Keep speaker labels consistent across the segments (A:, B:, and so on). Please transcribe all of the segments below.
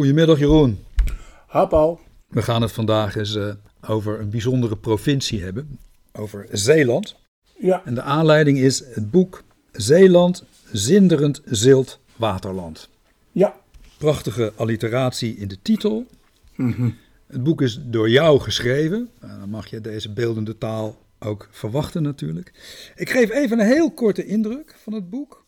A: Goedemiddag Jeroen.
B: Ha Paul.
A: We gaan het vandaag eens uh, over een bijzondere provincie hebben, over Zeeland.
B: Ja.
A: En de aanleiding is het boek Zeeland, zinderend zilt waterland.
B: Ja.
A: Prachtige alliteratie in de titel.
B: Mhm.
A: Het boek is door jou geschreven. Nou, dan mag je deze beeldende taal ook verwachten natuurlijk. Ik geef even een heel korte indruk van het boek.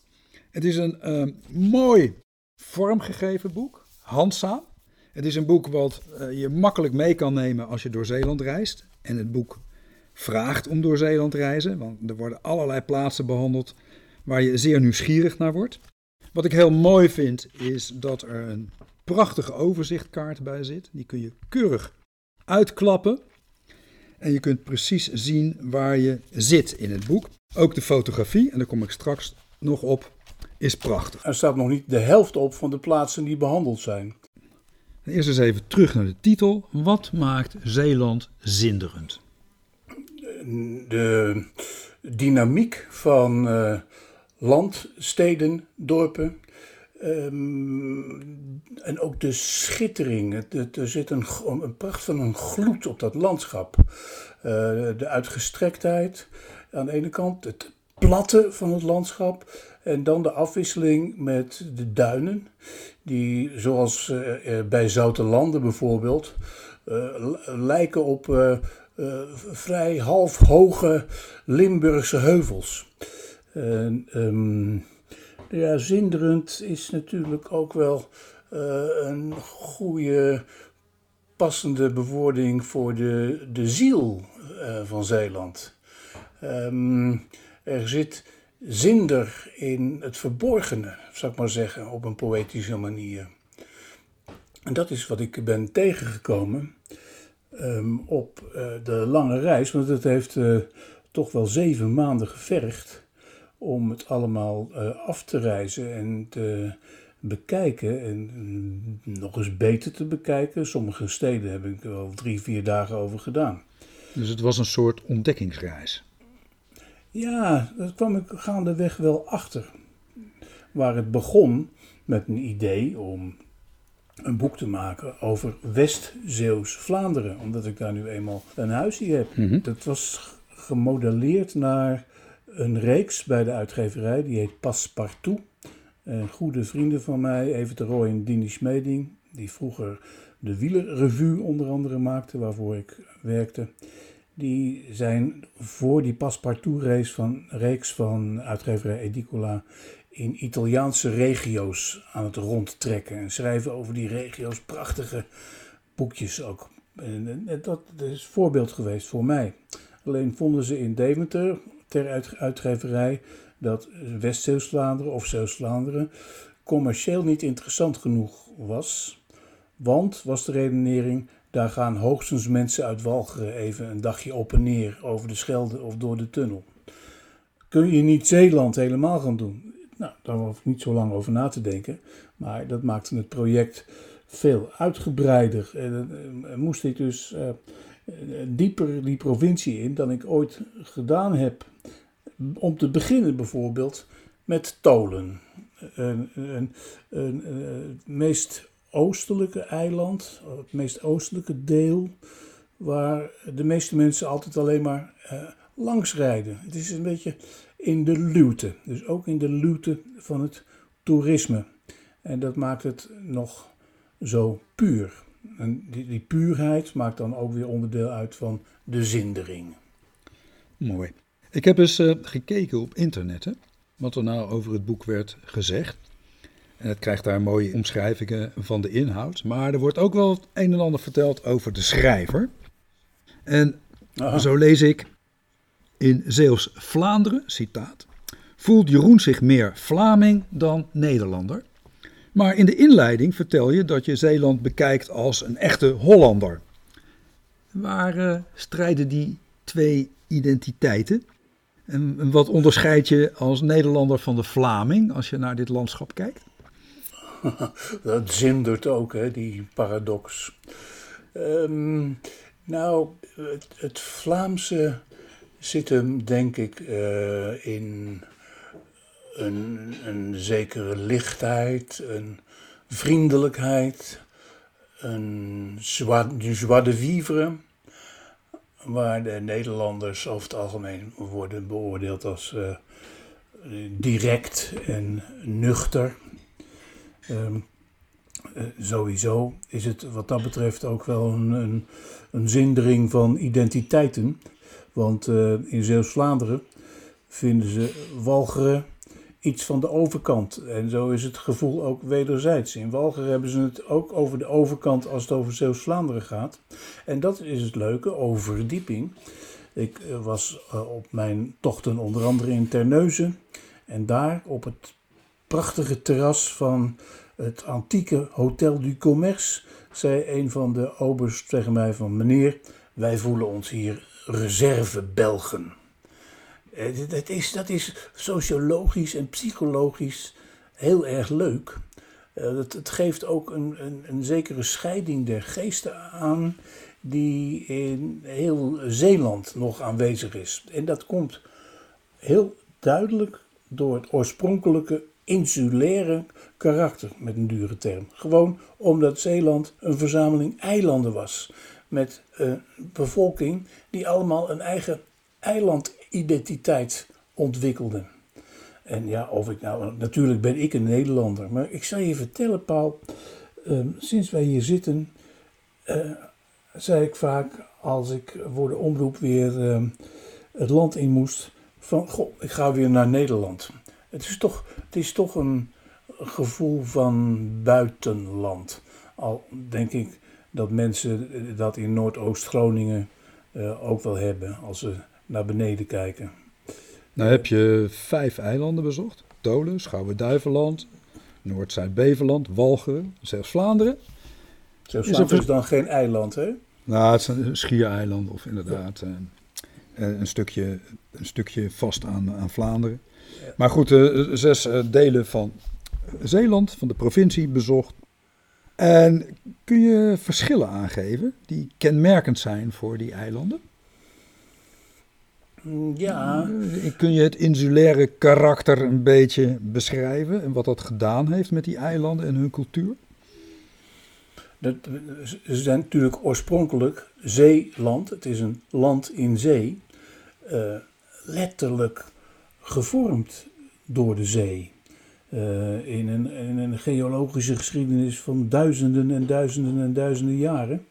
A: Het is een eh, mooi vormgegeven boek, handzaam. Het is een boek wat eh, je makkelijk mee kan nemen als je door Zeeland reist. En het boek vraagt om door Zeeland reizen, want er worden allerlei plaatsen behandeld waar je zeer nieuwsgierig naar wordt. Wat ik heel mooi vind is dat er een prachtige overzichtkaart bij zit. Die kun je keurig uitklappen. En je kunt precies zien waar je zit in het boek. Ook de fotografie, en daar kom ik straks nog op, is prachtig.
B: Er staat nog niet de helft op van de plaatsen die behandeld zijn.
A: Eerst eens even terug naar de titel. Wat maakt Zeeland zinderend?
B: De dynamiek van uh, land, steden, dorpen. Um, en ook de schittering. Het, het, er zit een, een pracht van een gloed op dat landschap. Uh, de uitgestrektheid aan de ene kant, het platte van het landschap. En dan de afwisseling met de duinen, die zoals uh, bij Zoute Landen bijvoorbeeld, uh, lijken op vrij half hoge Limburgse heuvels. Um, ja, zinderend is natuurlijk ook wel een goede, passende bewoording voor de, de ziel van Zeeland. Um, er zit zinder in het verborgene, zou ik maar zeggen, op een poëtische manier. En dat is wat ik ben tegengekomen um, op uh, de lange reis, want het heeft uh, toch wel zeven maanden gevergd om het allemaal uh, af te reizen en te bekijken en mm, nog eens beter te bekijken. Sommige steden heb ik wel drie, vier dagen over gedaan.
A: Dus het was een soort ontdekkingsreis.
B: Ja, daar kwam ik gaandeweg wel achter. Waar het begon met een idee om een boek te maken over West-Zeeuws-Vlaanderen. Omdat ik daar nu eenmaal een huisje heb.
A: Mhm.
B: Dat was gemodelleerd naar een reeks bij de uitgeverij. Die heet Passepartout. En goede vrienden van mij, Evert de Rooij en Dini Smeding. Die vroeger de Wielerrevue onder andere maakten, waarvoor ik werkte die zijn voor die paspartout-reeks van, reeks van uitgeverij Edicola in Italiaanse regio's aan het rondtrekken. En schrijven over die regio's prachtige boekjes ook. En dat is voorbeeld geweest voor mij. Alleen vonden ze in Deventer, ter uitgeverij, dat West-Zeeuws-Vlaanderen of Zeeuws-Vlaanderen commercieel niet interessant genoeg was. Want, was de redenering, daar gaan hoogstens mensen uit Walcheren even een dagje op en neer over de Schelde of door de tunnel. Kun je niet Zeeland helemaal gaan doen? Nou, daar hoef ik niet zo lang over na te denken. Maar dat maakte het project veel uitgebreider. En moest ik dus uh, dieper die provincie in dan ik ooit gedaan heb. Om te beginnen bijvoorbeeld met Tolen. Het meest oostelijke eiland, het meest oostelijke deel, waar de meeste mensen altijd alleen maar uh, langs rijden. Het is een beetje in de luwte, dus ook in de luwte van het toerisme. En dat maakt het nog zo puur. En die, die puurheid maakt dan ook weer onderdeel uit van de zindering.
A: Mooi. Ik heb eens uh, gekeken op internet, hè, wat er nou over het boek werd gezegd. En het krijgt daar mooie omschrijvingen van de inhoud. Maar er wordt ook wel het een en ander verteld over de schrijver. En Aha. zo lees ik in Zeeuws-Vlaanderen, citaat, voelt Jeroen zich meer Vlaming dan Nederlander. Maar in de inleiding vertel je dat je Zeeland bekijkt als een echte Hollander. Waar uh, strijden die twee identiteiten? En wat onderscheid je als Nederlander van de Vlaming als je naar dit landschap kijkt?
B: dat zindert ook, hè, die paradox. Um, nou, het, Vlaamse zit hem, denk ik, uh, in een, een zekere lichtheid, een vriendelijkheid, een joie de vivre, waar de Nederlanders over het algemeen worden beoordeeld als uh, direct en nuchter. Um, uh, sowieso is het wat dat betreft ook wel een, een, een zindering van identiteiten. Want uh, in Zeeuws-Vlaanderen vinden ze Walcheren iets van de overkant. En zo is het gevoel ook wederzijds. In Walcheren hebben ze het ook over de overkant als het over Zeeuws-Vlaanderen gaat. En dat is het leuke, over verdieping. Ik uh, was op mijn tochten onder andere in Terneuzen. En daar op het prachtige terras van het antieke Hotel du Commerce, zei een van de obers tegen mij van meneer, wij voelen ons hier reserve-Belgen. Eh, dat is, dat is sociologisch en psychologisch heel erg leuk. Eh, het, het geeft ook een, een, een zekere scheiding der geesten aan die in heel Zeeland nog aanwezig is. En dat komt heel duidelijk door het oorspronkelijke insulaire karakter, met een dure term. Gewoon omdat Zeeland een verzameling eilanden was. Met een bevolking die allemaal een eigen eilandidentiteit ontwikkelden. En ja, of ik nou, natuurlijk ben ik een Nederlander, maar ik zal je vertellen, Paul, ehm, sinds wij hier zitten, uh, zei ik vaak als ik voor de omroep weer ehm, het land in moest, van goh, ik ga weer naar Nederland. Het is toch, het is toch een gevoel van buitenland. Al denk ik dat mensen dat in Noordoost-Groningen uh, ook wel hebben als ze naar beneden kijken.
A: Nou heb je vijf eilanden bezocht. Tolen, Schouwen-Duiveland, Noord-Zuid-Beveland, Walcheren, zelfs Vlaanderen.
B: Zelfs Vlaanderen is, dan geen eiland, hè?
A: Nou, het is een schiereiland of inderdaad ja. uh, een, stukje, een stukje vast aan, aan Vlaanderen. Maar goed, uh, zes delen van Zeeland, van de provincie, bezocht. En kun je verschillen aangeven die kenmerkend zijn voor die eilanden?
B: Ja.
A: Kun je het insulaire karakter een beetje beschrijven en wat dat gedaan heeft met die eilanden en hun cultuur?
B: Dat, ze zijn natuurlijk oorspronkelijk zeeland. Het is een land in zee. Uh, letterlijk gevormd door de zee. Uh, in, een, in een geologische geschiedenis van duizenden en duizenden en duizenden jaren.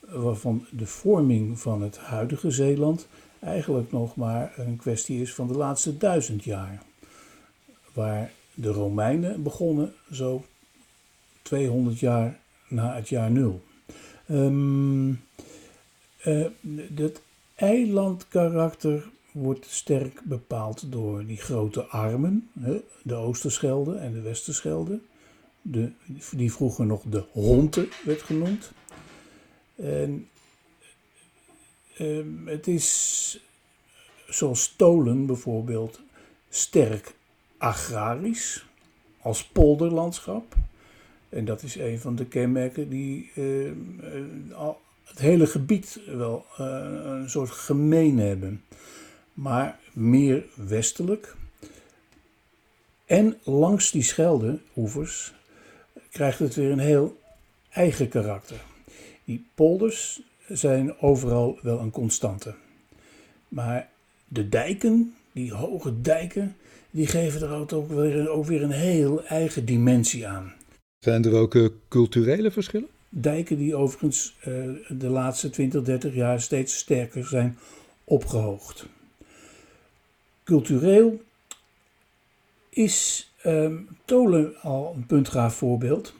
B: Waarvan de vorming van het huidige Zeeland eigenlijk nog maar een kwestie is van de laatste duizend jaar. Waar de Romeinen begonnen zo 200 jaar na het jaar nul. Um, uh, dat eilandkarakter wordt sterk bepaald door die grote armen, de Oosterschelde en de Westerschelde, de, die vroeger nog de Honte werd genoemd. En Ehm, het is zoals Tolen bijvoorbeeld sterk agrarisch als polderlandschap. En dat is een van de kenmerken die ehm, eh, het hele gebied wel eh, een soort gemeen hebben. Maar meer westelijk. En langs die Scheldeoevers krijgt het weer een heel eigen karakter. Die polders zijn overal wel een constante. Maar de dijken, die hoge dijken, die geven er ook weer, ook weer een heel eigen dimensie aan.
A: Zijn er ook uh, culturele verschillen?
B: Dijken die overigens uh, de laatste 20, 30 jaar steeds sterker zijn opgehoogd. Cultureel is um, Tolen al een puntgaaf voorbeeld.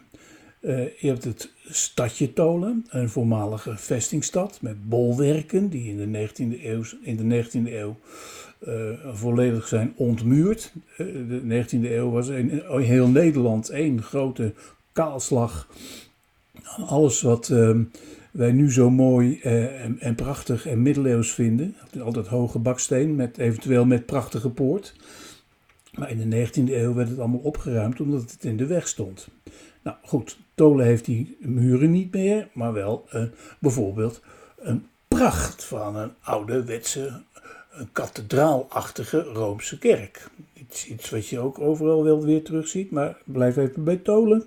B: Uh, je hebt het stadje Tolen, een voormalige vestingstad met bolwerken die in de 19e eeuw, in de 19e eeuw uh, volledig zijn ontmuurd. Uh, de 19e eeuw was in heel Nederland één grote kaalslag. Alles wat uh, wij nu zo mooi en, en, prachtig en middeleeuws vinden. Altijd hoge baksteen, met, eventueel met prachtige poort. Maar in de 19e eeuw werd het allemaal opgeruimd omdat het in de weg stond. Nou goed, Tolen heeft die muren niet meer, maar wel uh, bijvoorbeeld een pracht van een ouderwetse, een kathedraalachtige Roomse kerk. Iets, wat je ook overal wel weer terugziet, maar blijf even bij Tolen.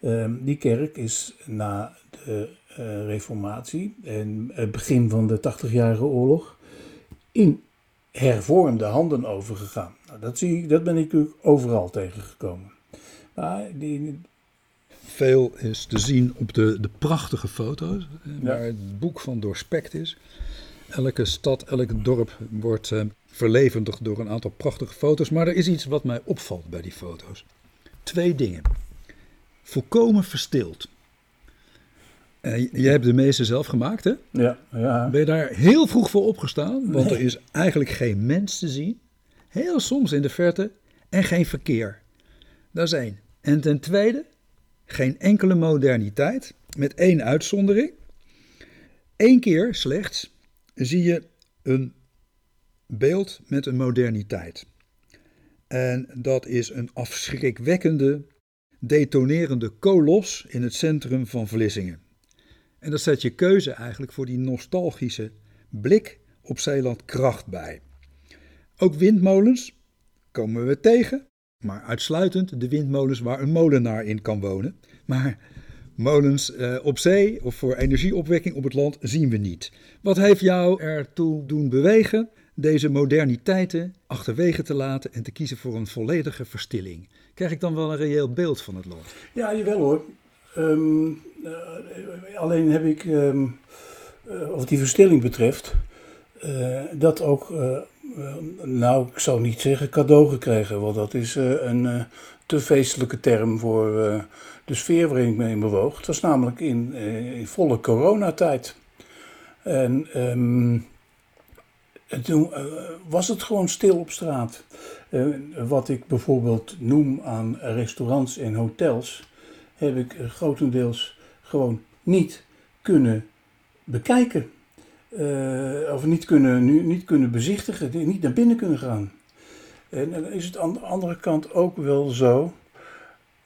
B: Ehm, die kerk is na de reformatie en het begin van de 80-jarige oorlog in hervormde handen overgegaan. Nou, dat, zie ik, dat ben ik natuurlijk overal tegengekomen. Maar die,
A: veel is te zien op de, de prachtige foto's, eh, waar het boek van doorspekt is. Elke stad, elk dorp wordt uh, verlevendigd door een aantal prachtige foto's. Maar er is iets wat mij opvalt bij die foto's. Twee dingen. Volkomen verstild. Uh, jij hebt de meeste zelf gemaakt, hè?
B: Ja, ja.
A: Ben je daar heel vroeg voor opgestaan? Want er is eigenlijk geen mens te zien. Heel soms in de verte. En geen verkeer. Dat is één. En ten tweede, geen enkele moderniteit, met één uitzondering. Eén keer slechts zie je een beeld met een moderniteit. En dat is een afschrikwekkende, detonerende kolos in het centrum van Vlissingen. En dat zet je keuze eigenlijk voor die nostalgische blik op Zeeland kracht bij. Ook windmolens komen we tegen, maar uitsluitend de windmolens waar een molenaar in kan wonen. Maar molens uh, op zee of voor energieopwekking op het land zien we niet. Wat heeft jou ertoe doen bewegen deze moderniteiten achterwege te laten en te kiezen voor een volledige verstilling? Krijg ik dan wel een reëel beeld van het land?
B: Ja, jawel hoor. Uh, alleen heb ik, um, wat die verstilling betreft, dat ook eh, nou, ik zou niet zeggen cadeau gekregen, want dat is eh, een eh, te feestelijke term voor de sfeer waarin ik me in bewoog. Het was namelijk in, in volle coronatijd. En, um, toen was het gewoon stil op straat. wat ik bijvoorbeeld noem aan restaurants en hotels, heb ik grotendeels gewoon niet kunnen bekijken. Uh, of niet kunnen, nu, niet kunnen bezichtigen, niet naar binnen kunnen gaan. En, dan is het aan de andere kant ook wel zo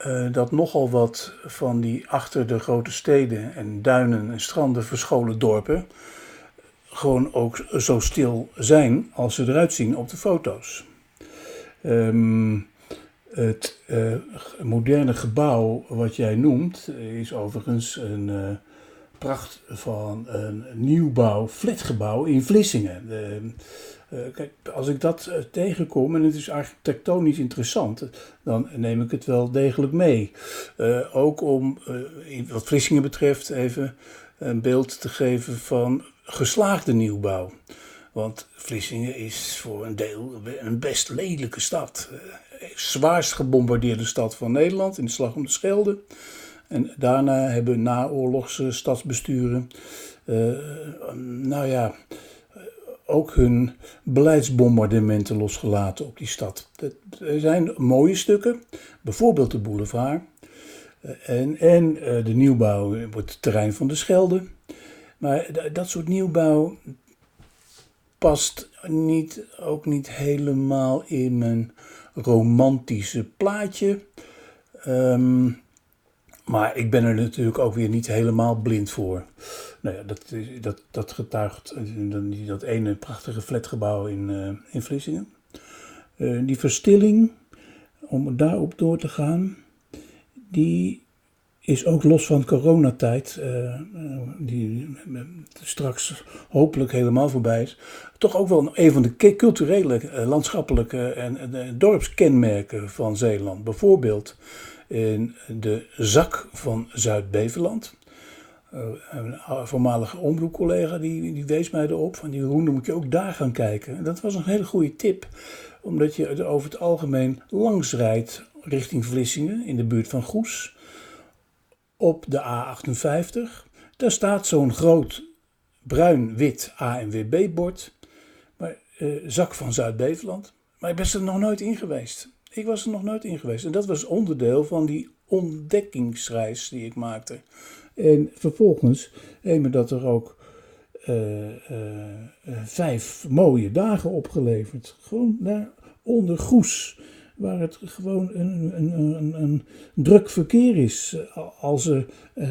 B: uh, dat nogal wat van die achter de grote steden en duinen en stranden verscholen dorpen gewoon ook zo stil zijn als ze eruit zien op de foto's. Um, het uh, moderne gebouw wat jij noemt is overigens een pracht van een nieuwbouw, flatgebouw in Vlissingen. Uh, kijk, als ik dat uh, tegenkom en het is architectonisch interessant, dan neem ik het wel degelijk mee. Uh, ook om, wat Vlissingen betreft, even een beeld te geven van geslaagde nieuwbouw. Want Vlissingen is voor een deel een best lelijke stad. zwaarst gebombardeerde stad van Nederland in de Slag om de Schelde. En daarna hebben naoorlogse stadsbesturen, uh, nou ja, ook hun beleidsbombardementen losgelaten op die stad. Er zijn mooie stukken, bijvoorbeeld de boulevard eh, en, en eh, de nieuwbouw op het terrein van de Schelde. Maar dat soort nieuwbouw past niet, ook niet helemaal in mijn romantische plaatje. Um, maar ik ben er natuurlijk ook weer niet helemaal blind voor. Nou ja, dat, dat, dat getuigt dat ene prachtige flatgebouw in, uh, in Vlissingen. Uh, die verstilling, om daarop door te gaan, die is ook los van coronatijd, uh, die straks hopelijk helemaal voorbij is, toch ook wel een van de culturele, landschappelijke en, en dorpskenmerken van Zeeland. Bijvoorbeeld in de zak van Zuid-Beveland. Uh, een voormalige omroepcollega die, die wees mij erop van die Roen, dan moet je ook daar gaan kijken. En dat was een hele goede tip, omdat je er over het algemeen langs rijdt richting Vlissingen in de buurt van Goes op de A58. Daar staat zo'n groot bruin-wit ANWB-bord, maar uh, zak van Zuid-Beveland. Maar ik ben er nog nooit in geweest. Ik was er nog nooit in geweest. En dat was onderdeel van die ontdekkingsreis die ik maakte. En vervolgens heeft me dat er ook uh, uh, vijf mooie dagen opgeleverd. Gewoon daar onder Goes waar het gewoon een, een, een, een druk verkeer is. Als er uh,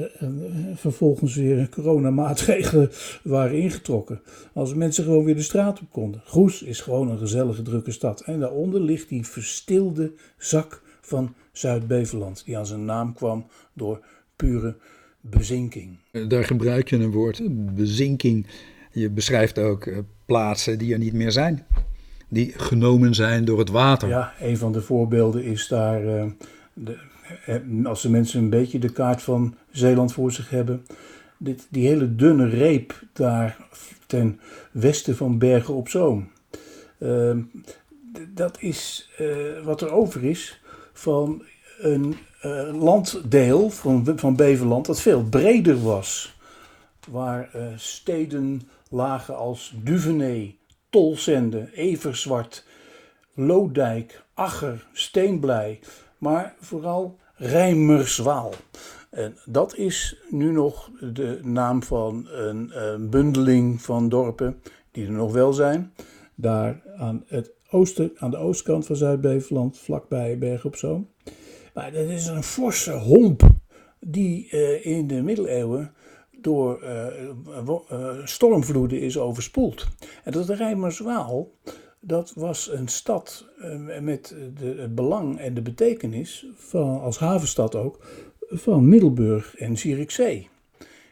B: vervolgens weer coronamaatregelen waren ingetrokken. Als mensen gewoon weer de straat op konden. Goes is gewoon een gezellige, drukke stad. En daaronder ligt die verstilde zak van Zuid-Beveland, die aan zijn naam kwam door pure bezinking.
A: Daar gebruik je een woord, bezinking. Je beschrijft ook eh, plaatsen die er niet meer zijn. Die genomen zijn door het water.
B: Ja, een van de voorbeelden is daar, uh, de, als de mensen een beetje de kaart van Zeeland voor zich hebben, dit, die hele dunne reep daar ten westen van Bergen op Zoom. Uh, dat is uh, wat er over is van een landdeel van, van Beverland dat veel breder was. Waar steden lagen als Duvenay, Tolzende, Everzwart, Loodijk, Acher, Steenblij, maar vooral Rijmerswaal. En dat is nu nog de naam van een, een, bundeling van dorpen die er nog wel zijn. Daar aan, het oosten, aan de oostkant van Zuid-Beveland, vlakbij Berg op Zoom. Maar dat is een forse homp die uh, in de middeleeuwen door uh, uh, stormvloeden is overspoeld. En dat Rijmerswaal, dat was een stad met de, het belang en de betekenis, van, als havenstad ook, van Middelburg en Zierikzee.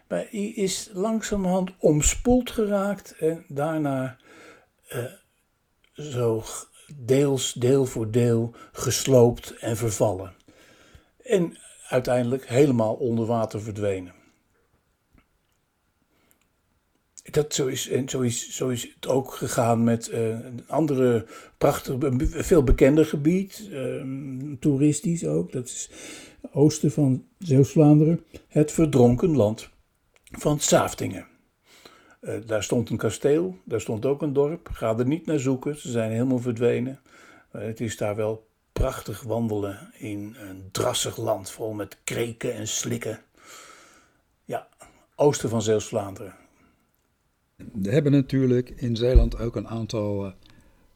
B: Maar die is langzamerhand omspoeld geraakt en daarna zo deels, deel voor deel gesloopt en vervallen. En uiteindelijk helemaal onder water verdwenen. Dat zo is, en zo is, zo is het ook gegaan met uh, een andere prachtig, veel bekender gebied, uh, toeristisch ook. Dat is oosten van Zeeuws-Vlaanderen, het verdronken land van Saaftingen. Uh, daar stond een kasteel, daar stond ook een dorp. Ga er niet naar zoeken, ze zijn helemaal verdwenen. Het is daar wel prachtig wandelen in een drassig land vol met kreken en slikken. Ja, oosten van Zeeuws-Vlaanderen.
A: We hebben natuurlijk in Zeeland ook een aantal uh,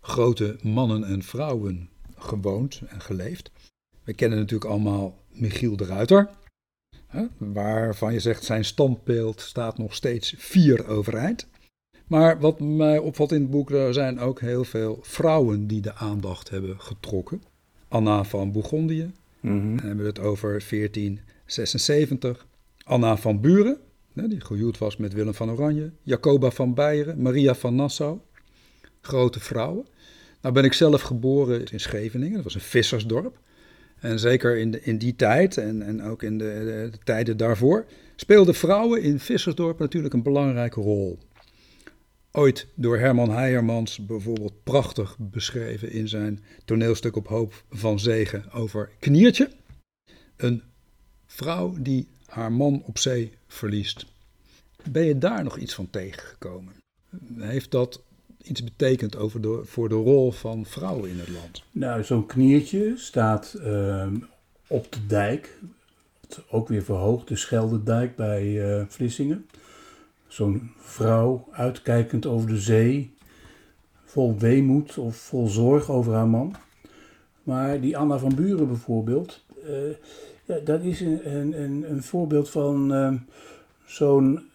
A: grote mannen en vrouwen gewoond en geleefd. We kennen natuurlijk allemaal Michiel de Ruiter, hè, waarvan je zegt zijn standbeeld staat nog steeds vier overeind. Maar wat mij opvalt in het boek, er zijn ook heel veel vrouwen die de aandacht hebben getrokken. Anna van Bourgondië, mm-hmm. dan hebben we het over 1476. Anna van Buren, die gehuwd was met Willem van Oranje. Jacoba van Beieren, Maria van Nassau. Grote vrouwen. Nou ben ik zelf geboren in Scheveningen, dat was een vissersdorp. En zeker in, in die tijd en, en ook in de, de, tijden daarvoor speelden vrouwen in Vissersdorp natuurlijk een belangrijke rol. Ooit door Herman Heijermans bijvoorbeeld prachtig beschreven in zijn toneelstuk op Hoop van Zegen over Kniertje. Een vrouw die haar man op zee verliest. Ben je daar nog iets van tegengekomen? Heeft dat iets betekent over de, voor de rol van vrouwen in het land?
B: Nou, zo'n kniertje staat uh, op de dijk, ook weer verhoogd, de Schelderdijk bij uh, Vlissingen. Zo'n vrouw uitkijkend over de zee, vol weemoed of vol zorg over haar man. Maar die Anna van Buren bijvoorbeeld, uh, ja, dat is een, een, een voorbeeld van ehm, zo'n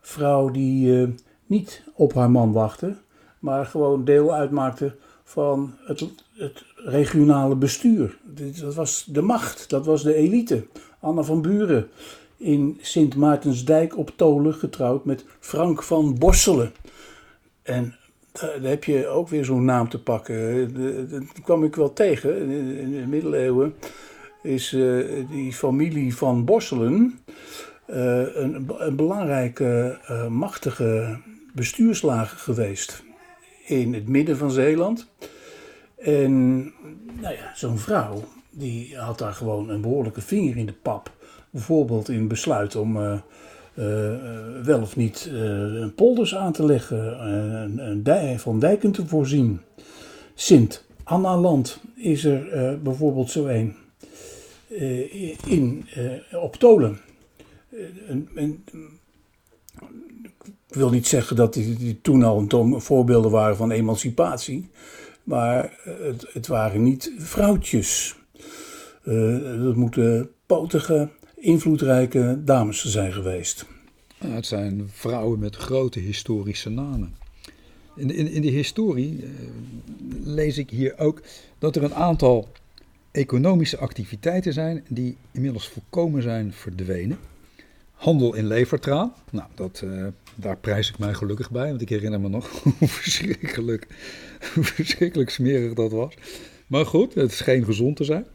B: vrouw die niet op haar man wachten, maar gewoon deel uitmaakte van het, het regionale bestuur. Dat was de macht, dat was de elite. Anna van Buren in Sint Maartensdijk op Tolen getrouwd met Frank van Borselen. En daar heb je ook weer zo'n naam te pakken. Dat kwam ik wel tegen. In de middeleeuwen is uh, die familie van Borselen uh, een, een, belangrijke, uh, machtige bestuurslager geweest in het midden van Zeeland. En nou ja, zo'n vrouw, die had daar gewoon een behoorlijke vinger in de pap. Bijvoorbeeld in besluit om wel of niet uh, polders aan te leggen, een, dij, van dijken te voorzien. Sint Anna Land is er bijvoorbeeld zo een in, op Tolen. Een, ik wil niet zeggen dat die, toen al een voorbeelden waren van emancipatie. Maar het, het waren niet vrouwtjes. Dat moeten potige, invloedrijke dames zijn geweest.
A: het zijn vrouwen met grote historische namen. In, in, in de historie lees ik hier ook dat er een aantal economische activiteiten zijn die inmiddels volkomen zijn verdwenen. Handel in levertraan, nou, dat, uh, daar prijs ik mij gelukkig bij, want ik herinner me nog hoe verschrikkelijk, hoe verschrikkelijk smerig dat was. Maar goed, het scheen gezond te zijn.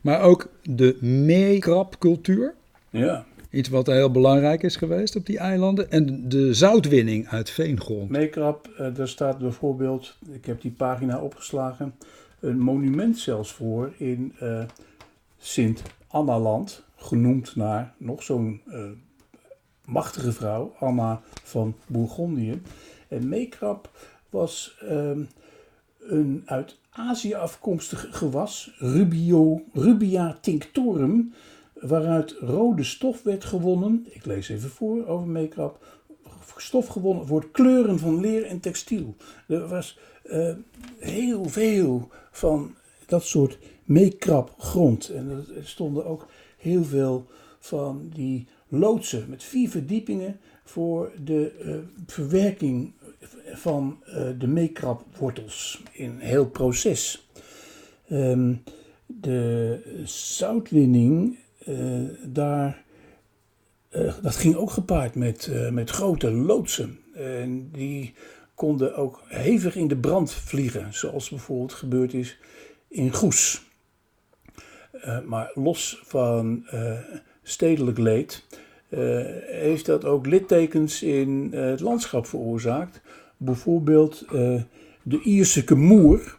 A: Maar ook de meekrapcultuur.
B: Ja.
A: Iets wat heel belangrijk is geweest op die eilanden. En de zoutwinning uit veengrond.
B: Meekrap, uh, daar staat bijvoorbeeld, ik heb die pagina opgeslagen, een monument zelfs voor in uh, Sint-Annaland. Genoemd naar nog zo'n uh, machtige vrouw, Anna van Bourgondië. En meekrap was ehm, een uit Azië afkomstig gewas, Rubio, Rubia tinctorum, waaruit rode stof werd gewonnen. Ik lees even voor over make-up. Stof gewonnen voor kleuren van leer en textiel. Er was uh, heel veel van dat soort make-up grond. En er stonden ook heel veel van die loodsen met vier verdiepingen voor de uh, verwerking van uh, de meekrap wortels in heel proces. Um, de zoutwinning, uh, daar, dat ging ook gepaard met, met grote loodsen. En die konden ook hevig in de brand vliegen, zoals bijvoorbeeld gebeurd is in Goes. maar los van stedelijk leed heeft dat ook littekens in het landschap veroorzaakt bijvoorbeeld de Ierse moer,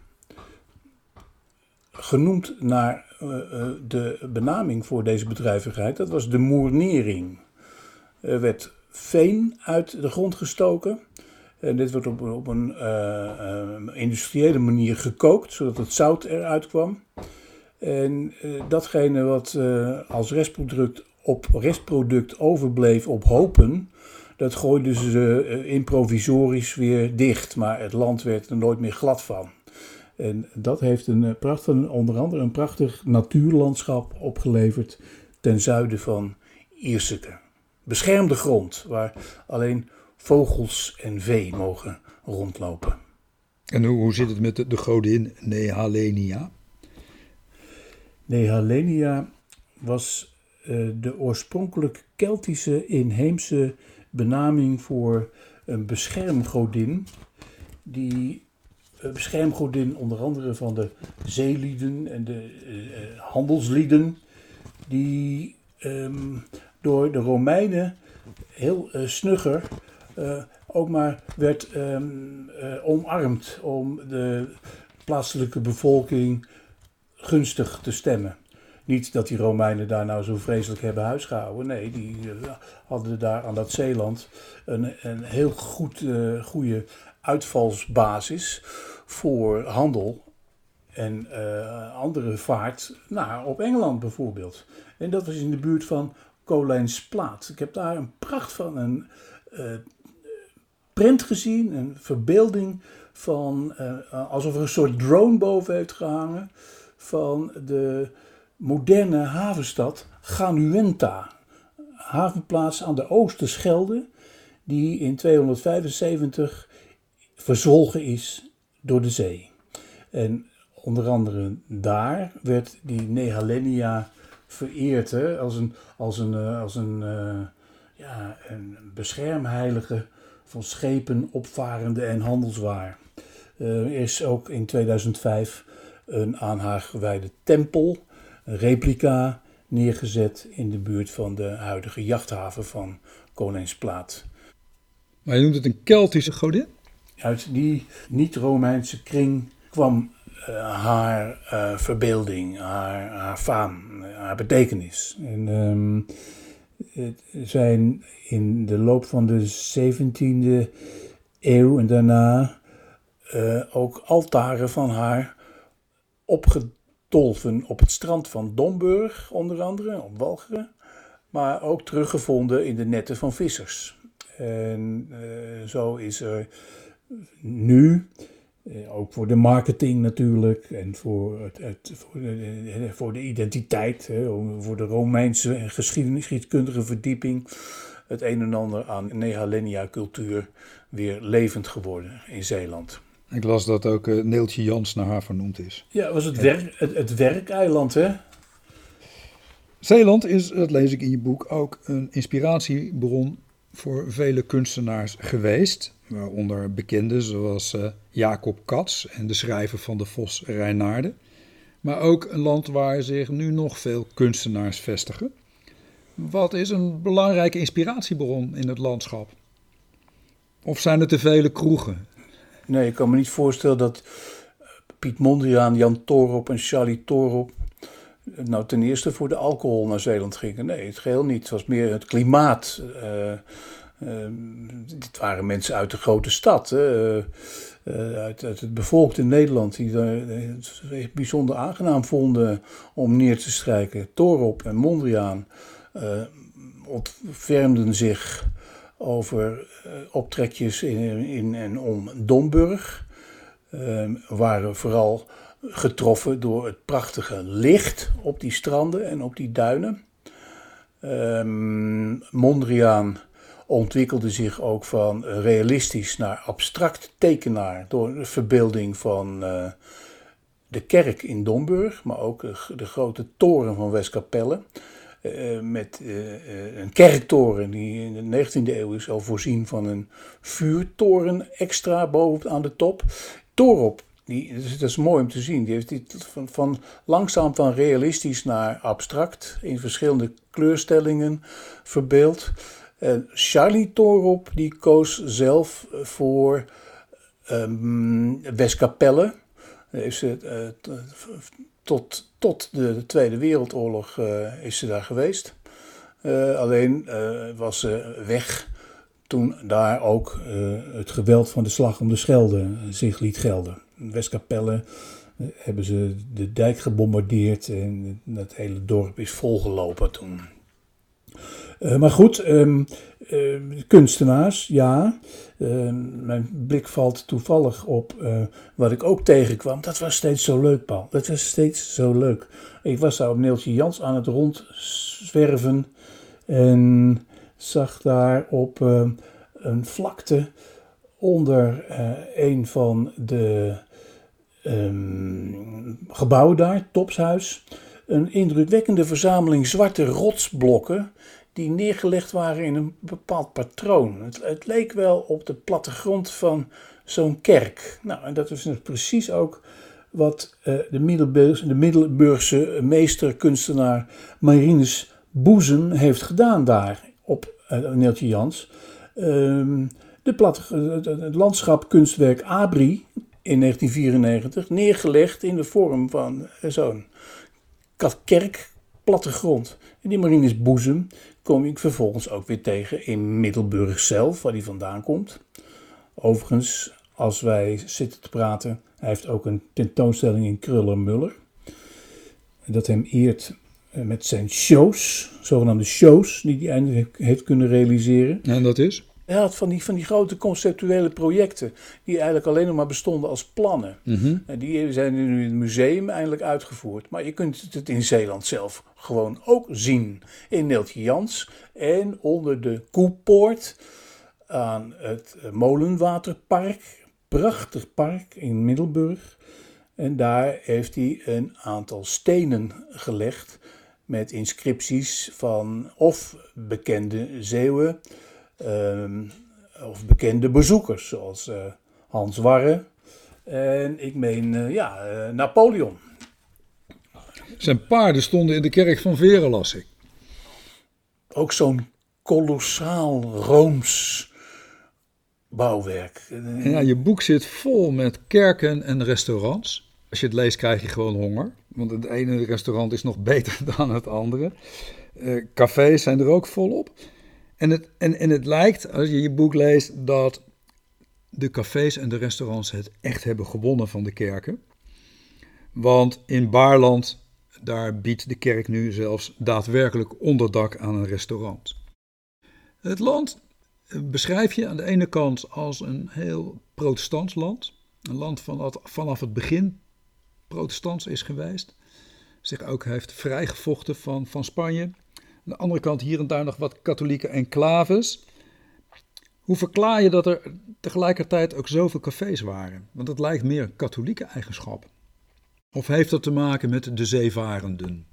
B: genoemd naar de benaming voor deze bedrijvigheid, dat was de moernering. Er werd veen uit de grond gestoken. En dit wordt op, op een uh, industriële manier gekookt, zodat het zout eruit kwam. En datgene wat als restproduct op restproduct overbleef op hopen, dat gooiden ze improvisorisch weer dicht, maar het land werd er nooit meer glad van. En dat heeft een eh, prachtig, onder andere een prachtig natuurlandschap opgeleverd ten zuiden van Ierseke. Beschermde grond waar alleen vogels en vee mogen rondlopen.
A: En hoe, hoe zit het met de, de godin Nehalenia?
B: Nehalenia was uh, de oorspronkelijk Keltische inheemse benaming voor een beschermgodin. Die uh, beschermgodin onder andere van de zeelieden en de uh, handelslieden. Die um, door de Romeinen heel snugger ook maar werd um, omarmd om de plaatselijke bevolking gunstig te stemmen. Niet dat die Romeinen daar nou zo vreselijk hebben huisgehouden. Nee, die uh, hadden daar aan dat Zeeland een, een heel goed, goede uitvalsbasis voor handel en andere vaart nou, op Engeland bijvoorbeeld. En dat was in de buurt van Kolijnsplaat. Ik heb daar een pracht van een print gezien, een verbeelding van alsof er een soort drone boven heeft gehangen van de moderne havenstad Ganuenta. Havenplaats aan de Oosterschelde, die in 275 verzwolgen is door de zee. En onder andere daar werd die Nehalenia vereerd hè, als een, als een, eh, als een, uh, ja, een beschermheilige van schepen, opvarende en handelswaar. Uh, er is ook in 2005 een aan haar gewijde tempel een replica neergezet in de buurt van de huidige jachthaven van Koningsplaat.
A: Maar je noemt het een Keltische godin?
B: Uit die niet-Romeinse kring kwam uh, haar uh, verbeelding, haar, haar faam, haar betekenis. En um, het zijn in de loop van de 17e eeuw en daarna uh, ook altaren van haar opge tolven op het strand van Domburg, onder andere, op Walcheren. Maar ook teruggevonden in de netten van vissers. En uh, zo is er nu, ook voor de marketing natuurlijk, en voor, het, het, voor, de, voor de identiteit, hè, voor de Romeinse en geschiedkundige verdieping, het een en ander aan Nehalenia cultuur weer levend geworden in Zeeland.
A: Ik las dat ook uh, Neeltje Jans naar haar vernoemd is.
B: Ja, was het, werk, het, het werkeiland, hè?
A: Zeeland is, dat lees ik in je boek, ook een inspiratiebron voor vele kunstenaars geweest. Waaronder bekenden zoals uh, Jacob Katz en de schrijver van de Vos Reinaarde. Maar ook een land waar zich nu nog veel kunstenaars vestigen. Wat is een belangrijke inspiratiebron in het landschap? Of zijn er te vele kroegen?
B: Nee, ik kan me niet voorstellen dat Piet Mondriaan, Jan Torop en Charlie Torop nou ten eerste voor de alcohol naar Zeeland gingen. Nee, het geheel niet. Het was meer het klimaat. Dit waren mensen uit de grote stad, hè. Uh, uit, uit, het bevolkte Nederland, die het bijzonder aangenaam vonden om neer te strijken. Torop en Mondriaan ontfermden zich over optrekjes in, in en om Domburg. waren vooral getroffen door het prachtige licht op die stranden en op die duinen. Um, Mondriaan ontwikkelde zich ook van realistisch naar abstract tekenaar door de verbeelding van uh, de kerk in Domburg, maar ook de, grote toren van Westkapelle. Uh, met uh, een kerktoren die in de 19e eeuw is al voorzien van een vuurtoren extra boven aan de top. Torop die, dat is mooi om te zien. Die heeft die van, van langzaam van realistisch naar abstract in verschillende kleurstellingen verbeeld. En Charlie Torop die koos zelf voor um, Westkapelle. Is het, uh, tot, tot de Tweede Wereldoorlog uh, is ze daar geweest. Uh, alleen was ze weg toen daar ook het geweld van de slag om de Schelde zich liet gelden. Westkapelle eh, hebben ze de dijk gebombardeerd en het hele dorp is volgelopen toen. Uh, maar goed, um, uh, kunstenaars, ja. Uh, mijn blik valt toevallig op wat ik ook tegenkwam. Dat was steeds zo leuk, Paul. Dat was steeds zo leuk. Ik was daar op Neeltje Jans aan het rondzwerven en zag daar op een vlakte onder een van de um, gebouw daar, Topshuis, een indrukwekkende verzameling zwarte rotsblokken die neergelegd waren in een bepaald patroon. Het, het leek wel op de plattegrond van zo'n kerk. Nou, en dat is dus precies ook wat uh, de, Middelburgse, de meesterkunstenaar Marinus Boezem heeft gedaan daar op uh, Neeltje Jans. Um, de platte, het landschap kunstwerk Abri, in 1994 neergelegd in de vorm van zo'n kerk plattegrond. En die Marinus Boezem kom ik vervolgens ook weer tegen in Middelburg zelf, waar hij vandaan komt. Overigens, als wij zitten te praten, hij heeft ook een tentoonstelling in Kruller-Muller. Dat hem eert eh, met zijn shows, zogenaamde shows, die hij eindelijk heeft kunnen realiseren.
A: En dat is?
B: Hij had van die, van die grote conceptuele projecten, die eigenlijk alleen nog maar bestonden als plannen.
A: Mm
B: En die zijn nu in het museum eindelijk uitgevoerd. Maar je kunt het in Zeeland zelf gewoon ook zien. In Neeltje Jans en onder de Koepoort aan het Molenwaterpark. Prachtig park in Middelburg. En daar heeft hij een aantal stenen gelegd met inscripties van of bekende Zeeuwen of bekende bezoekers, zoals uh, Hans Warre en ik meen, uh, ja, uh, Napoleon.
A: Zijn paarden stonden in de kerk van Veren, las ik.
B: Ook zo'n kolossaal Rooms bouwwerk.
A: Ja, je boek zit vol met kerken en restaurants. Als je het leest krijg je gewoon honger. Want het ene restaurant is nog beter dan het andere. cafés zijn er ook volop. En het, en, en het lijkt, als je je boek leest, dat de cafés en de restaurants het echt hebben gewonnen van de kerken. Want in Baarland, daar biedt de kerk nu zelfs daadwerkelijk onderdak aan een restaurant. Het land eh, beschrijf je aan de ene kant als een heel protestants land. Een land van dat vanaf het begin protestants is geweest. Zich ook heeft vrijgevochten van, van Spanje. Aan de andere kant hier en daar nog wat katholieke enclaves. Hoe verklaar je dat er tegelijkertijd ook zoveel cafés waren? Want het lijkt meer een katholieke eigenschap. Of heeft dat te maken met de zeevarenden?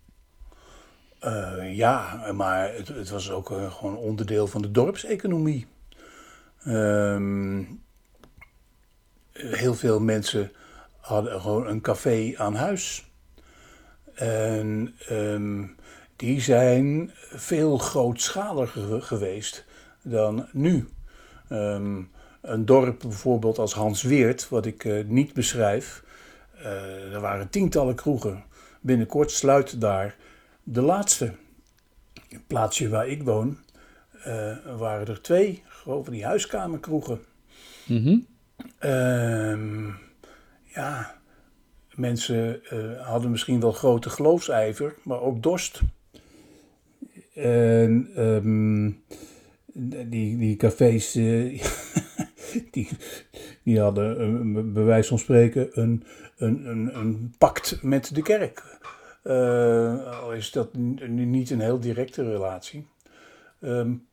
B: Uh, ja, maar het, was ook uh, gewoon onderdeel van de dorpseconomie. Uh, heel veel mensen hadden gewoon een café aan huis. En um, die zijn veel grootschaliger geweest dan nu. Um, een dorp bijvoorbeeld als Hans Weert, wat ik uh, niet beschrijf, uh, er waren tientallen kroegen. Binnenkort sluit daar de laatste. Het plaatsje waar ik woon, uh, waren er twee, gewoon die huiskamerkroegen. Mm -hmm. ja, mensen hadden misschien wel grote geloofsijver, maar ook dorst. En um, die, die cafés, uh, die, die hadden uh, bij wijze van spreken een, een, een, een pact met de kerk. al is dat niet een heel directe relatie. Um,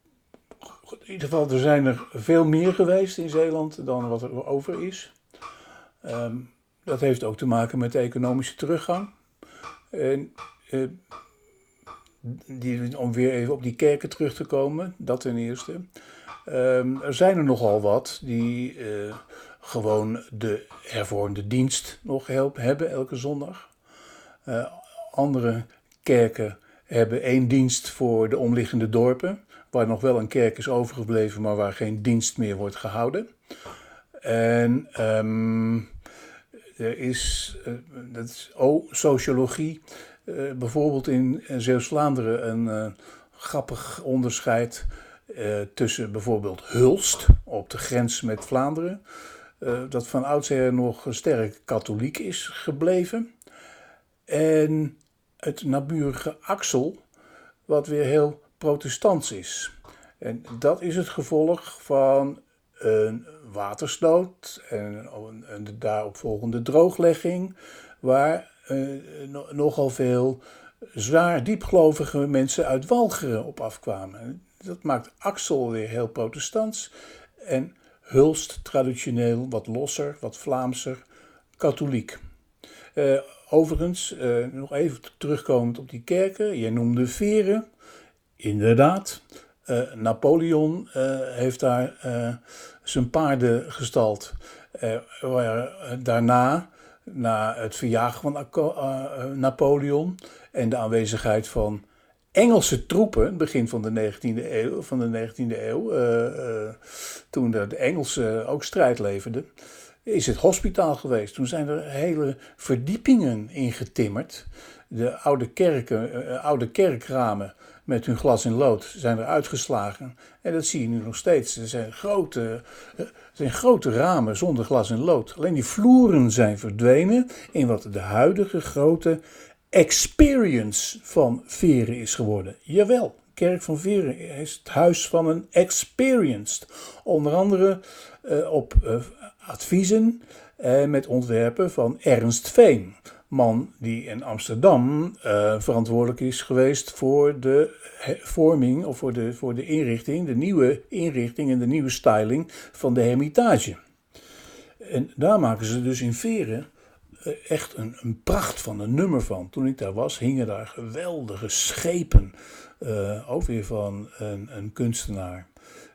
B: in ieder geval, er zijn er veel meer geweest in Zeeland dan wat er over is. Um, dat heeft ook te maken met de economische teruggang. En, die, om weer even op die kerken terug te komen, dat ten eerste. Um, er zijn er nogal wat die uh, gewoon de hervormde dienst nog helpen, hebben elke zondag. Uh, andere kerken hebben één dienst voor de omliggende dorpen, waar nog wel een kerk is overgebleven, maar waar geen dienst meer wordt gehouden. En um, er is, uh, dat is oh, sociologie, uh, bijvoorbeeld in Zeeuws-Vlaanderen een uh, grappig onderscheid tussen bijvoorbeeld Hulst op de grens met Vlaanderen, dat van oudsher nog sterk katholiek is gebleven, en het naburige Axel, wat weer heel protestants is. En dat is het gevolg van een watersnood en een, de daaropvolgende drooglegging, waar nogal veel zwaar diepgelovige mensen uit Walcheren op afkwamen. Dat maakt Axel weer heel protestants en Hulst traditioneel wat losser, wat Vlaamser, katholiek. Uh, overigens, uh, nog even terugkomend op die kerken, jij noemde Veren. Inderdaad, Napoleon heeft daar zijn paarden gestald. Daarna, na het verjagen van uh, Napoleon en de aanwezigheid van Engelse troepen, begin van de 19e eeuw, van de 19e eeuw uh, toen de Engelsen ook strijd leverden, is het hospitaal geweest. Toen zijn er hele verdiepingen ingetimmerd. De oude kerken, oude kerkramen met hun glas in lood zijn er uitgeslagen. En dat zie je nu nog steeds. Er zijn grote, er zijn grote ramen zonder glas in lood. Alleen die vloeren zijn verdwenen in wat de huidige grote experience van Veren is geworden. Jawel, Kerk van Veren is het huis van een experienced. Onder andere uh, op uh, adviezen uh, met ontwerpen van Ernst Veen man die in Amsterdam verantwoordelijk is geweest voor de vorming of voor de, voor de inrichting, de nieuwe inrichting en de nieuwe styling van de Hermitage. En daar maken ze dus in Veren echt een, een, pracht van een nummer van. Toen ik daar was, hingen daar geweldige schepen, uh, ook weer van een, een kunstenaar.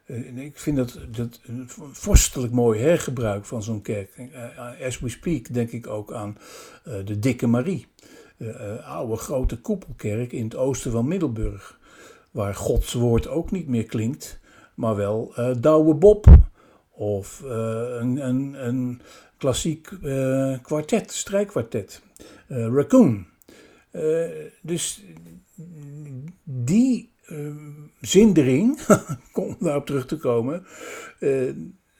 B: Uh, ik vind dat, dat een vorstelijk mooi hergebruik van zo'n kerk. Uh, as we speak denk ik ook aan uh, de Dikke Marie. oude grote koepelkerk in het oosten van Middelburg. Waar Gods woord ook niet meer klinkt, maar wel Douwe Bob. Of een, een, een, klassiek kwartet, strijkkwartet. Raccoon. dus die uh, zindering, om daarop terug te komen, uh,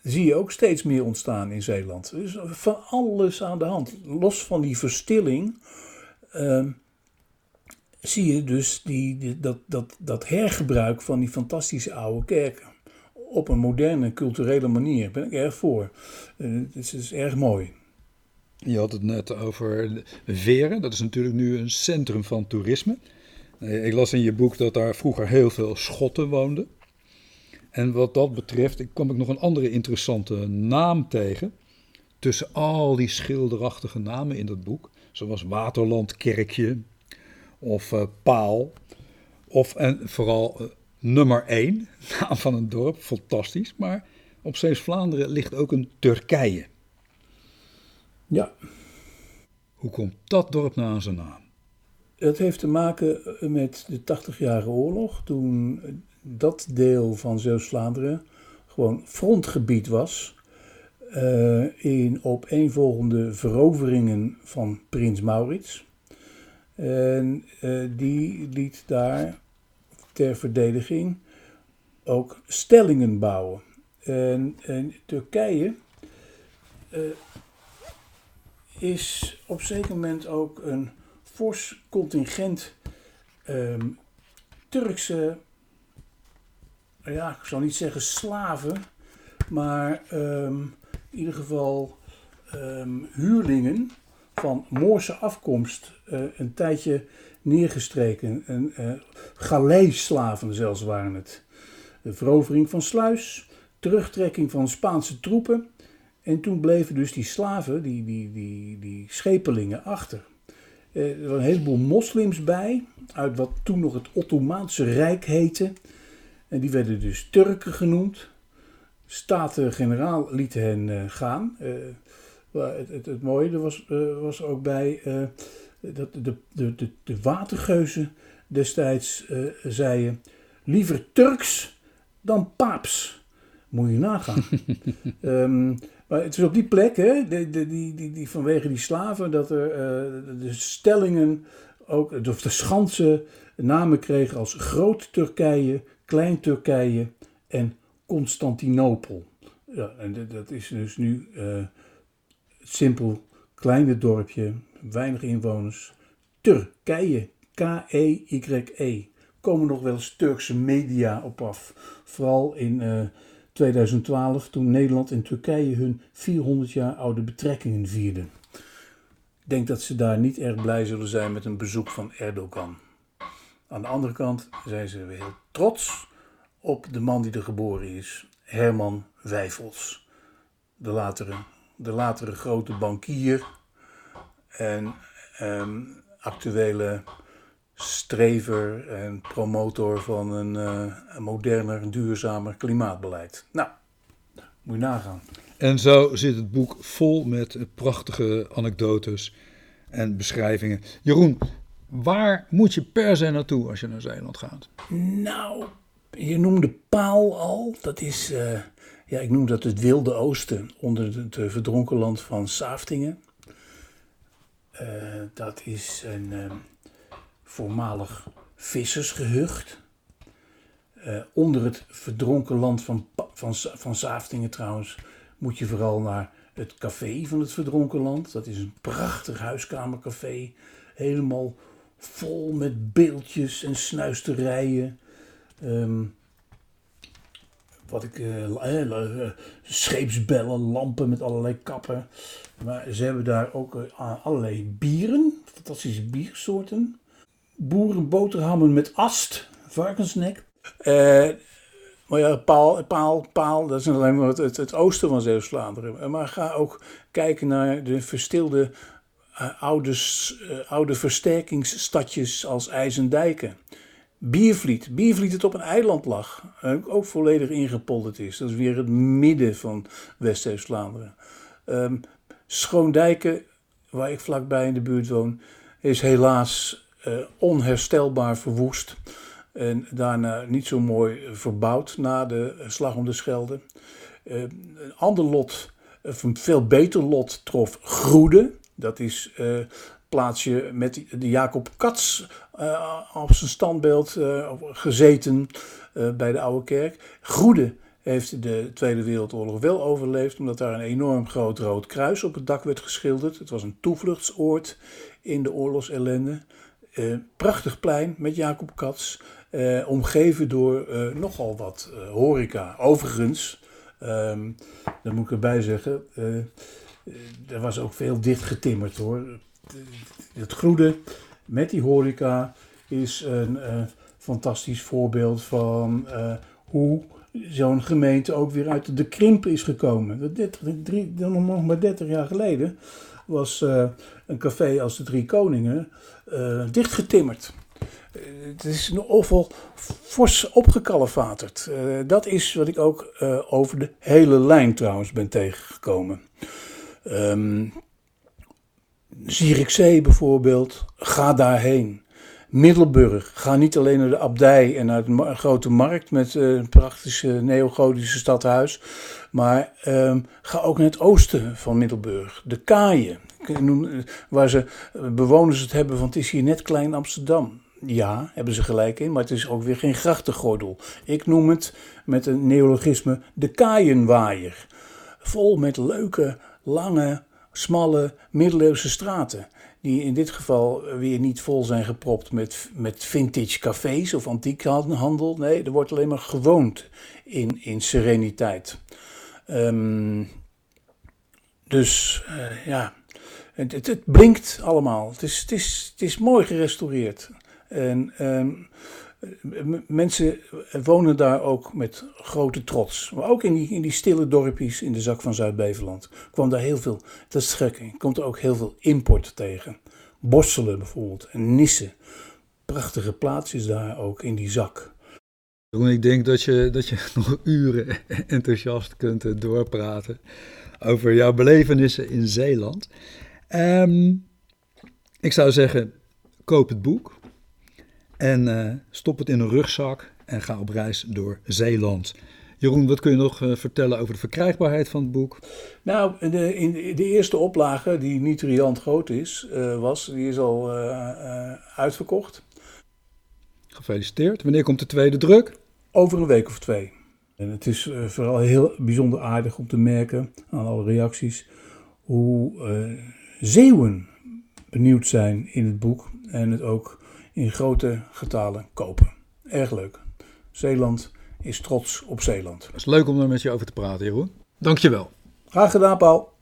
B: zie je ook steeds meer ontstaan in Zeeland. Is van alles aan de hand. Los van die verstilling uh, zie je dus die, dat, dat, dat hergebruik van die fantastische oude kerken. Op een moderne, culturele manier. Daar ben ik erg voor. het is, is erg mooi.
A: Je had het net over Veren. Dat is natuurlijk nu een centrum van toerisme. Ik las in je boek dat daar vroeger heel veel Schotten woonden. En wat dat betreft ik kwam ik nog een andere interessante naam tegen. Tussen al die schilderachtige namen in dat boek. Zoals Waterland Kerkje of uh, Paal. Of en vooral uh, nummer 1, naam van een dorp, fantastisch. Maar op Zeeuws-Vlaanderen ligt ook een Turkije.
B: Ja.
A: Hoe komt dat dorp nou aan zijn naam?
B: Het heeft te maken met de 80-jarige oorlog. Toen dat deel van Zeeuws-Vlaanderen gewoon frontgebied was. Uh, in opeenvolgende veroveringen van prins Maurits. En uh, die liet daar ter verdediging ook stellingen bouwen. En, en Turkije is op zeker moment ook een fors contingent um, Turkse, ja, ik zal niet zeggen slaven, maar um, in ieder geval um, huurlingen van Moorse afkomst uh, een tijdje neergestreken. En, uh, galeislaven zelfs waren het. De verovering van Sluis, terugtrekking van Spaanse troepen. En toen bleven dus die slaven, die, die, die, die schepelingen, achter. Uh, er waren een heleboel moslims bij, uit wat toen nog het Ottomaanse Rijk heette. En die werden dus Turken genoemd. Staten-generaal lieten hen uh, gaan. Uh, het, het, het, mooie was, was ook bij dat de, de, de, de watergeuzen destijds zeiden: liever Turks dan paaps. Moet je nagaan. um, maar het is op die plek, hè, die, die, die, die, vanwege die slaven, dat er uh, de stellingen ook, of de schansen namen kregen als Groot Turkije, Klein Turkije en Constantinopel. Ja, en dat is dus nu uh, simpel kleine dorpje, weinig inwoners. Turkije, K-E-Y-E. -E. Komen nog wel eens Turkse media op af. Vooral in uh, 2012 toen Nederland en Turkije hun 400 jaar oude betrekkingen vierden. Ik denk dat ze daar niet erg blij zullen zijn met een bezoek van Erdogan. Aan de andere kant zijn ze heel trots op de man die er geboren is, Herman Wijfels. De latere, de latere grote bankier en um, actuele strever en promotor van een, uh, een moderner, duurzamer klimaatbeleid. Nou, moet je nagaan.
A: En zo zit het boek vol met prachtige anekdotes en beschrijvingen. Jeroen, waar moet je per se naartoe als je naar Zeeland gaat?
B: Nou, je noemde Paal al. Dat is, uh, ja, ik noem dat het Wilde Oosten onder het verdronken land van Saftingen. Uh, dat is een voormalig vissersgehucht. Uh, onder het verdronken land van, van, van Zaftingen trouwens moet je vooral naar het café van het verdronken land. Dat is een prachtig huiskamercafé. Helemaal vol met beeldjes en snuisterijen. Um, wat ik, uh, scheepsbellen, lampen met allerlei kappen. Maar ze hebben daar ook allerlei bieren, fantastische biersoorten boerenboterhammen met ast, varkensnek. Uh, maar ja, paal, paal, paal, dat is alleen maar het, het, oosten van Zeeuws-Vlaanderen. Maar ga ook kijken naar de verstilde uh, oude, oude versterkingsstadjes als IJzendijken. Biervliet. Biervliet dat op een eiland lag. ook volledig ingepolderd is. Dat is weer het midden van West-Zeeuws-Vlaanderen. Um, Schoondijken, waar ik vlakbij in de buurt woon, is helaas onherstelbaar verwoest. En daarna niet zo mooi verbouwd na de slag om de Schelde. Uh, een ander lot, een veel beter lot, trof Groede. Dat is uh, plaatsje met de Jacob Katz op zijn standbeeld gezeten bij de Oude Kerk. Groede heeft de Tweede Wereldoorlog wel overleefd, omdat daar een enorm groot rood kruis op het dak werd geschilderd. Het was een toevluchtsoord in de oorlogsellende. Uh, prachtig plein met Jacob Katz. Uh, omgeven door uh, nogal wat horeca. Overigens, um, dat moet ik erbij zeggen, er was ook veel dicht getimmerd hoor. Het groene met die horeca is een fantastisch voorbeeld van hoe zo'n gemeente ook weer uit de krimp is gekomen. Dat nog maar 30 jaar geleden was uh, een café als de Drie Koningen uh, dichtgetimmerd. Uh, het is een offel fors opgekalefaterd. dat is wat ik ook over de hele lijn trouwens ben tegengekomen. Um, Zierikzee bijvoorbeeld, ga daarheen. Middelburg. Ga niet alleen naar de abdij en naar de grote markt met uh, een prachtige neogotische stadhuis. Maar um, ga ook naar het oosten van Middelburg. De Kaaien. Waar ze bewoners het hebben van het is hier net klein Amsterdam. Ja, hebben ze gelijk in, maar het is ook weer geen grachtengordel. Ik noem het met een neologisme de kaaienwaaier. Vol met leuke, lange, smalle, middeleeuwse straten die in dit geval weer niet vol zijn gepropt met, met vintage cafés of antiekhandel. Nee, er wordt alleen maar gewoond in, in sereniteit. Um, dus uh, ja, het, het, blinkt allemaal. Het is, het is, het is mooi gerestaureerd. En um, mensen wonen daar ook met grote trots. Maar ook in die, in die stille dorpjes in de zak van Zuid-Beveland kwam daar heel veel, dat is komt er ook heel veel import tegen. Borselen bijvoorbeeld en Nissen. Prachtige plaatsjes daar ook in die zak.
A: Ik denk dat je, dat je nog uren enthousiast kunt eh, doorpraten over jouw belevenissen in Zeeland. Um, ik zou zeggen, koop het boek. En uh, stop het in een rugzak en ga op reis door Zeeland. Jeroen, wat kun je nog uh, vertellen over de verkrijgbaarheid van het boek?
B: Nou, de, in de eerste oplage, die niet riant groot is, uh, was, die is al uitverkocht.
A: Gefeliciteerd. Wanneer komt de tweede druk?
B: Over een week of twee. En het is vooral heel bijzonder aardig om te merken aan alle reacties hoe Zeeuwen benieuwd zijn in het boek en het ook in grote getalen kopen. Erg leuk. Zeeland is trots op Zeeland.
A: Het is leuk om er met je over te praten, Jeroen. Dankjewel.
B: Graag gedaan, Paul.